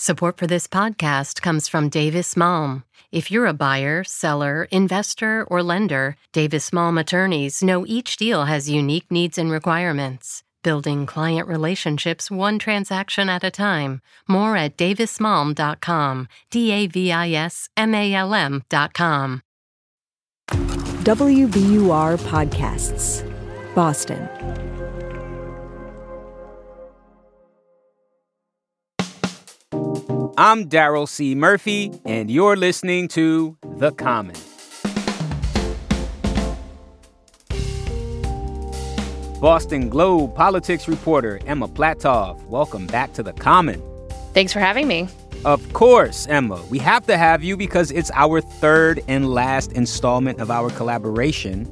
Support for this podcast comes from Davis Malm. If you're a buyer, seller, investor, or lender, Davis Malm attorneys know each deal has unique needs and requirements. Building client relationships one transaction at a time. More at davismalm.com. D A V I S M A L M.com. WBUR Podcasts, Boston. I'm Daryl C. Murphy, and you're listening to The Common. Boston Globe politics reporter Emma Platoff, welcome back to The Common. Thanks for having me. Of course, Emma. We have to have you because it's our third and last installment of our collaboration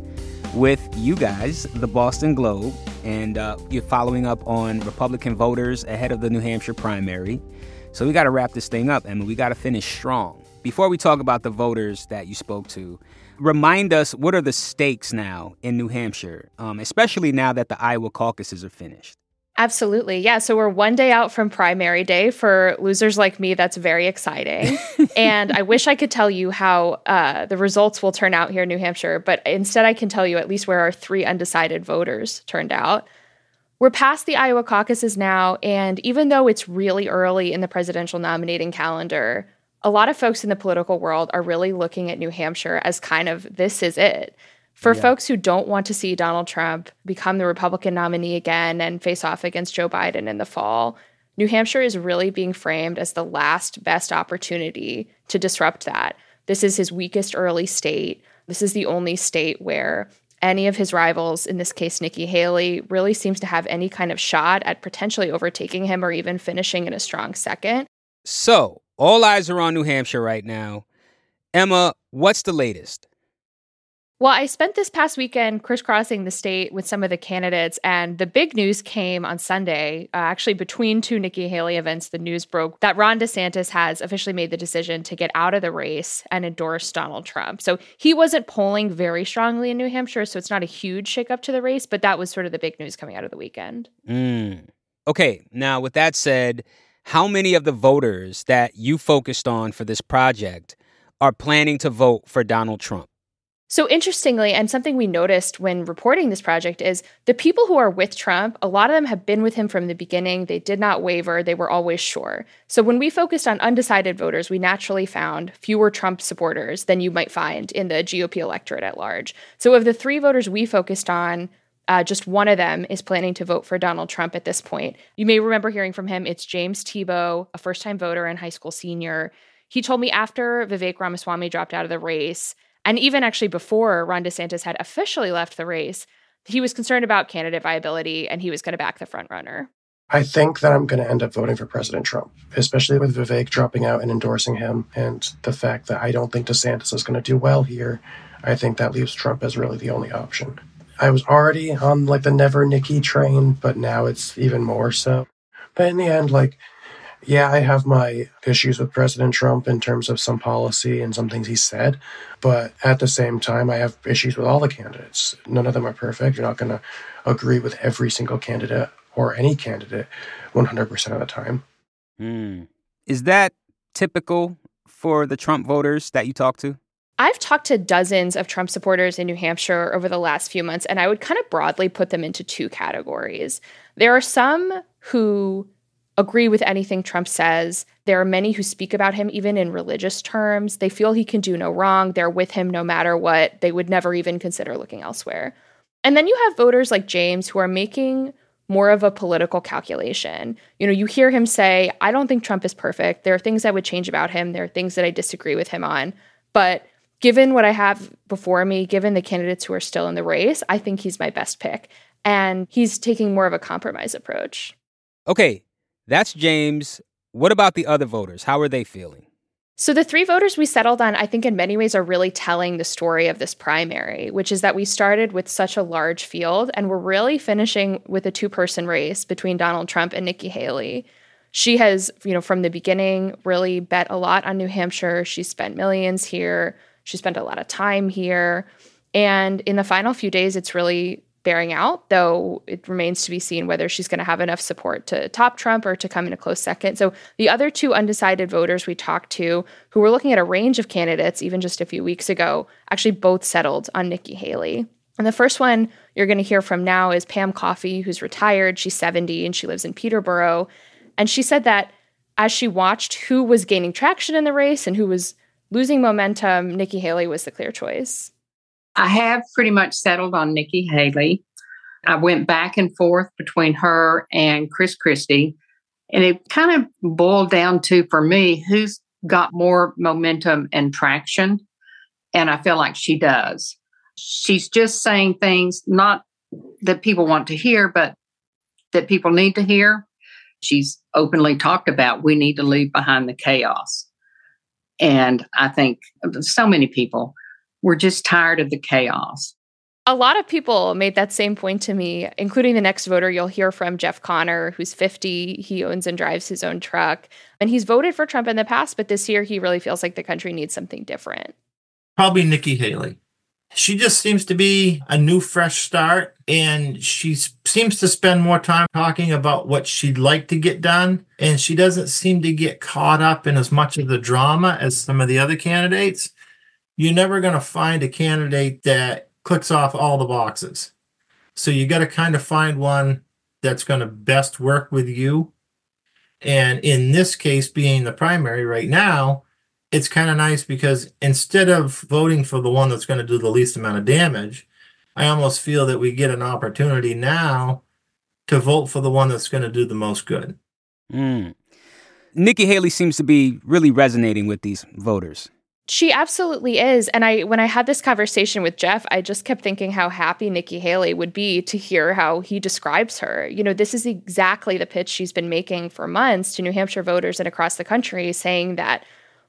with you guys, the Boston Globe, and uh, you're following up on Republican voters ahead of the New Hampshire primary. So we got to wrap this thing up, Emma. We got to finish strong. Before we talk about the voters that you spoke to, remind us what are the stakes now in New Hampshire, um, especially now that the Iowa caucuses are finished. Absolutely. Yeah. So we're one day out from primary day. For losers like me, that's very exciting. and I wish I could tell you how uh, the results will turn out here in New Hampshire, but instead I can tell you at least where our three undecided voters turned out. We're past the Iowa caucuses now, and even though it's really early in the presidential nominating calendar, a lot of folks in the political world are really looking at New Hampshire as kind of this is it. For yeah. folks who don't want to see Donald Trump become the Republican nominee again and face off against Joe Biden in the fall, New Hampshire is really being framed as the last best opportunity to disrupt that. This is his weakest early state. This is the only state where any of his rivals, in this case Nikki Haley, really seems to have any kind of shot at potentially overtaking him or even finishing in a strong second. So, all eyes are on New Hampshire right now. Emma, what's the latest? Well, I spent this past weekend crisscrossing the state with some of the candidates, and the big news came on Sunday. Uh, actually, between two Nikki Haley events, the news broke that Ron DeSantis has officially made the decision to get out of the race and endorse Donald Trump. So he wasn't polling very strongly in New Hampshire, so it's not a huge shakeup to the race, but that was sort of the big news coming out of the weekend. Mm. Okay, now with that said, how many of the voters that you focused on for this project are planning to vote for Donald Trump? So, interestingly, and something we noticed when reporting this project is the people who are with Trump, a lot of them have been with him from the beginning. They did not waver, they were always sure. So, when we focused on undecided voters, we naturally found fewer Trump supporters than you might find in the GOP electorate at large. So, of the three voters we focused on, uh, just one of them is planning to vote for Donald Trump at this point. You may remember hearing from him. It's James Tebow, a first time voter and high school senior. He told me after Vivek Ramaswamy dropped out of the race and even actually before Ron DeSantis had officially left the race, he was concerned about candidate viability and he was going to back the front runner. I think that I'm going to end up voting for President Trump, especially with Vivek dropping out and endorsing him, and the fact that I don't think DeSantis is going to do well here. I think that leaves Trump as really the only option. I was already on like the never Nikki train, but now it's even more so. But in the end, like yeah, I have my issues with President Trump in terms of some policy and some things he said. But at the same time, I have issues with all the candidates. None of them are perfect. You're not going to agree with every single candidate or any candidate 100% of the time. Mm. Is that typical for the Trump voters that you talk to? I've talked to dozens of Trump supporters in New Hampshire over the last few months, and I would kind of broadly put them into two categories. There are some who agree with anything Trump says. There are many who speak about him even in religious terms. They feel he can do no wrong. They're with him no matter what. They would never even consider looking elsewhere. And then you have voters like James who are making more of a political calculation. You know, you hear him say, I don't think Trump is perfect. There are things I would change about him. There are things that I disagree with him on. But given what I have before me, given the candidates who are still in the race, I think he's my best pick. And he's taking more of a compromise approach. Okay, that's James. What about the other voters? How are they feeling? So, the three voters we settled on, I think, in many ways are really telling the story of this primary, which is that we started with such a large field and we're really finishing with a two person race between Donald Trump and Nikki Haley. She has, you know, from the beginning really bet a lot on New Hampshire. She spent millions here, she spent a lot of time here. And in the final few days, it's really bearing out, though it remains to be seen whether she's going to have enough support to top Trump or to come in a close second. So the other two undecided voters we talked to, who were looking at a range of candidates even just a few weeks ago, actually both settled on Nikki Haley. And the first one you're going to hear from now is Pam Coffey, who's retired. She's 70 and she lives in Peterborough. And she said that as she watched who was gaining traction in the race and who was losing momentum, Nikki Haley was the clear choice. I have pretty much settled on Nikki Haley. I went back and forth between her and Chris Christie. And it kind of boiled down to, for me, who's got more momentum and traction. And I feel like she does. She's just saying things not that people want to hear, but that people need to hear. She's openly talked about we need to leave behind the chaos. And I think so many people were just tired of the chaos. A lot of people made that same point to me, including the next voter you'll hear from, Jeff Connor, who's 50. He owns and drives his own truck. And he's voted for Trump in the past, but this year he really feels like the country needs something different. Probably Nikki Haley she just seems to be a new fresh start and she seems to spend more time talking about what she'd like to get done and she doesn't seem to get caught up in as much of the drama as some of the other candidates you're never going to find a candidate that clicks off all the boxes so you got to kind of find one that's going to best work with you and in this case being the primary right now it's kind of nice because instead of voting for the one that's going to do the least amount of damage, I almost feel that we get an opportunity now to vote for the one that's going to do the most good. Mm. Nikki Haley seems to be really resonating with these voters. She absolutely is. And I when I had this conversation with Jeff, I just kept thinking how happy Nikki Haley would be to hear how he describes her. You know, this is exactly the pitch she's been making for months to New Hampshire voters and across the country saying that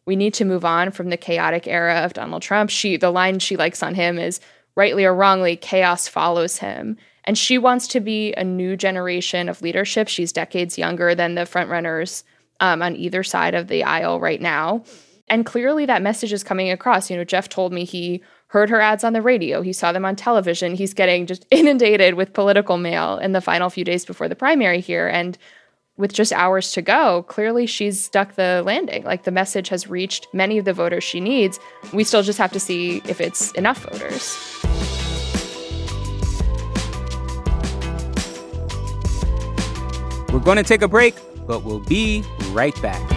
we need to move on from the chaotic era of Donald Trump. She the line she likes on him is rightly or wrongly chaos follows him. And she wants to be a new generation of leadership. She's decades younger than the frontrunners um, on either side of the aisle right now. And clearly that message is coming across. You know, Jeff told me he heard her ads on the radio, he saw them on television. He's getting just inundated with political mail in the final few days before the primary here. And with just hours to go, clearly she's stuck the landing. Like the message has reached many of the voters she needs. We still just have to see if it's enough voters. We're going to take a break, but we'll be right back.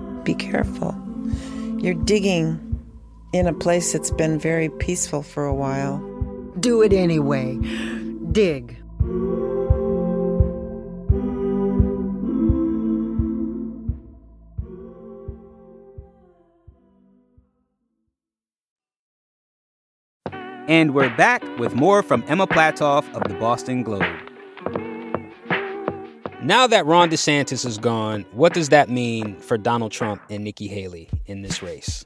Be careful. You're digging in a place that's been very peaceful for a while. Do it anyway. Dig. And we're back with more from Emma Platoff of the Boston Globe. Now that Ron DeSantis is gone, what does that mean for Donald Trump and Nikki Haley in this race?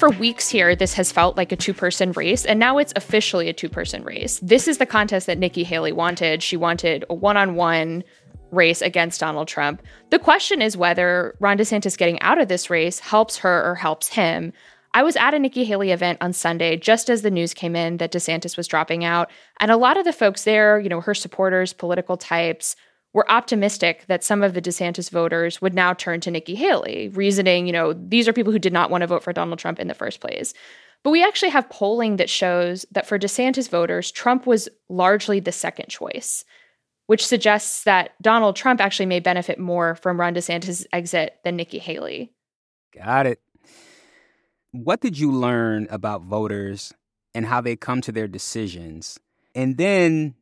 for weeks here, this has felt like a two person race, and now it's officially a two person race. This is the contest that Nikki Haley wanted. She wanted a one on one race against Donald Trump. The question is whether Ron DeSantis getting out of this race helps her or helps him. I was at a Nikki Haley event on Sunday just as the news came in that DeSantis was dropping out. And a lot of the folks there, you know, her supporters, political types, were optimistic that some of the DeSantis voters would now turn to Nikki Haley, reasoning, you know, these are people who did not want to vote for Donald Trump in the first place. But we actually have polling that shows that for DeSantis voters, Trump was largely the second choice, which suggests that Donald Trump actually may benefit more from Ron DeSantis' exit than Nikki Haley. Got it. What did you learn about voters and how they come to their decisions? And then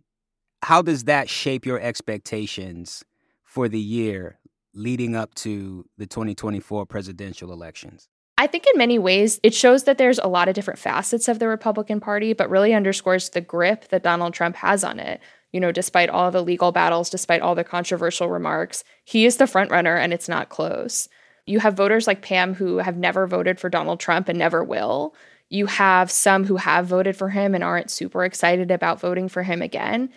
how does that shape your expectations for the year leading up to the 2024 presidential elections? I think in many ways it shows that there's a lot of different facets of the Republican Party, but really underscores the grip that Donald Trump has on it. You know, despite all the legal battles, despite all the controversial remarks, he is the front runner and it's not close. You have voters like Pam who have never voted for Donald Trump and never will. You have some who have voted for him and aren't super excited about voting for him again.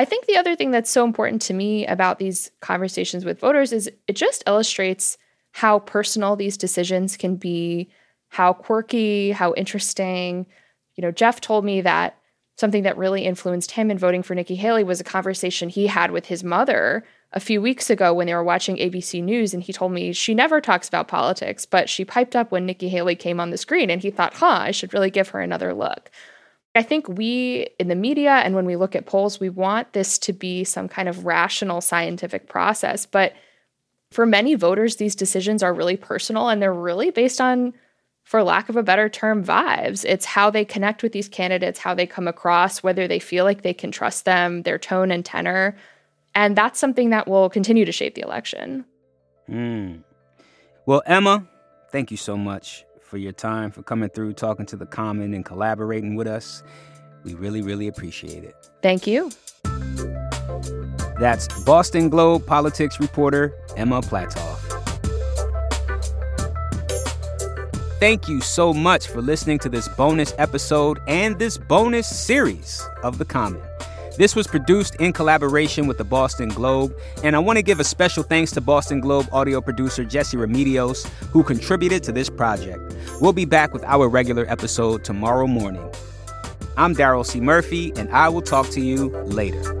I think the other thing that's so important to me about these conversations with voters is it just illustrates how personal these decisions can be, how quirky, how interesting. You know, Jeff told me that something that really influenced him in voting for Nikki Haley was a conversation he had with his mother a few weeks ago when they were watching ABC News. And he told me she never talks about politics, but she piped up when Nikki Haley came on the screen. And he thought, huh, I should really give her another look. I think we in the media and when we look at polls, we want this to be some kind of rational scientific process. But for many voters, these decisions are really personal and they're really based on, for lack of a better term, vibes. It's how they connect with these candidates, how they come across, whether they feel like they can trust them, their tone and tenor. And that's something that will continue to shape the election. Mm. Well, Emma, thank you so much for your time, for coming through, talking to the Common, and collaborating with us. We really, really appreciate it. Thank you. That's Boston Globe politics reporter Emma Platoff. Thank you so much for listening to this bonus episode and this bonus series of The Common. This was produced in collaboration with the Boston Globe, and I want to give a special thanks to Boston Globe audio producer Jesse Remedios, who contributed to this project. We'll be back with our regular episode tomorrow morning. I'm Daryl C. Murphy, and I will talk to you later.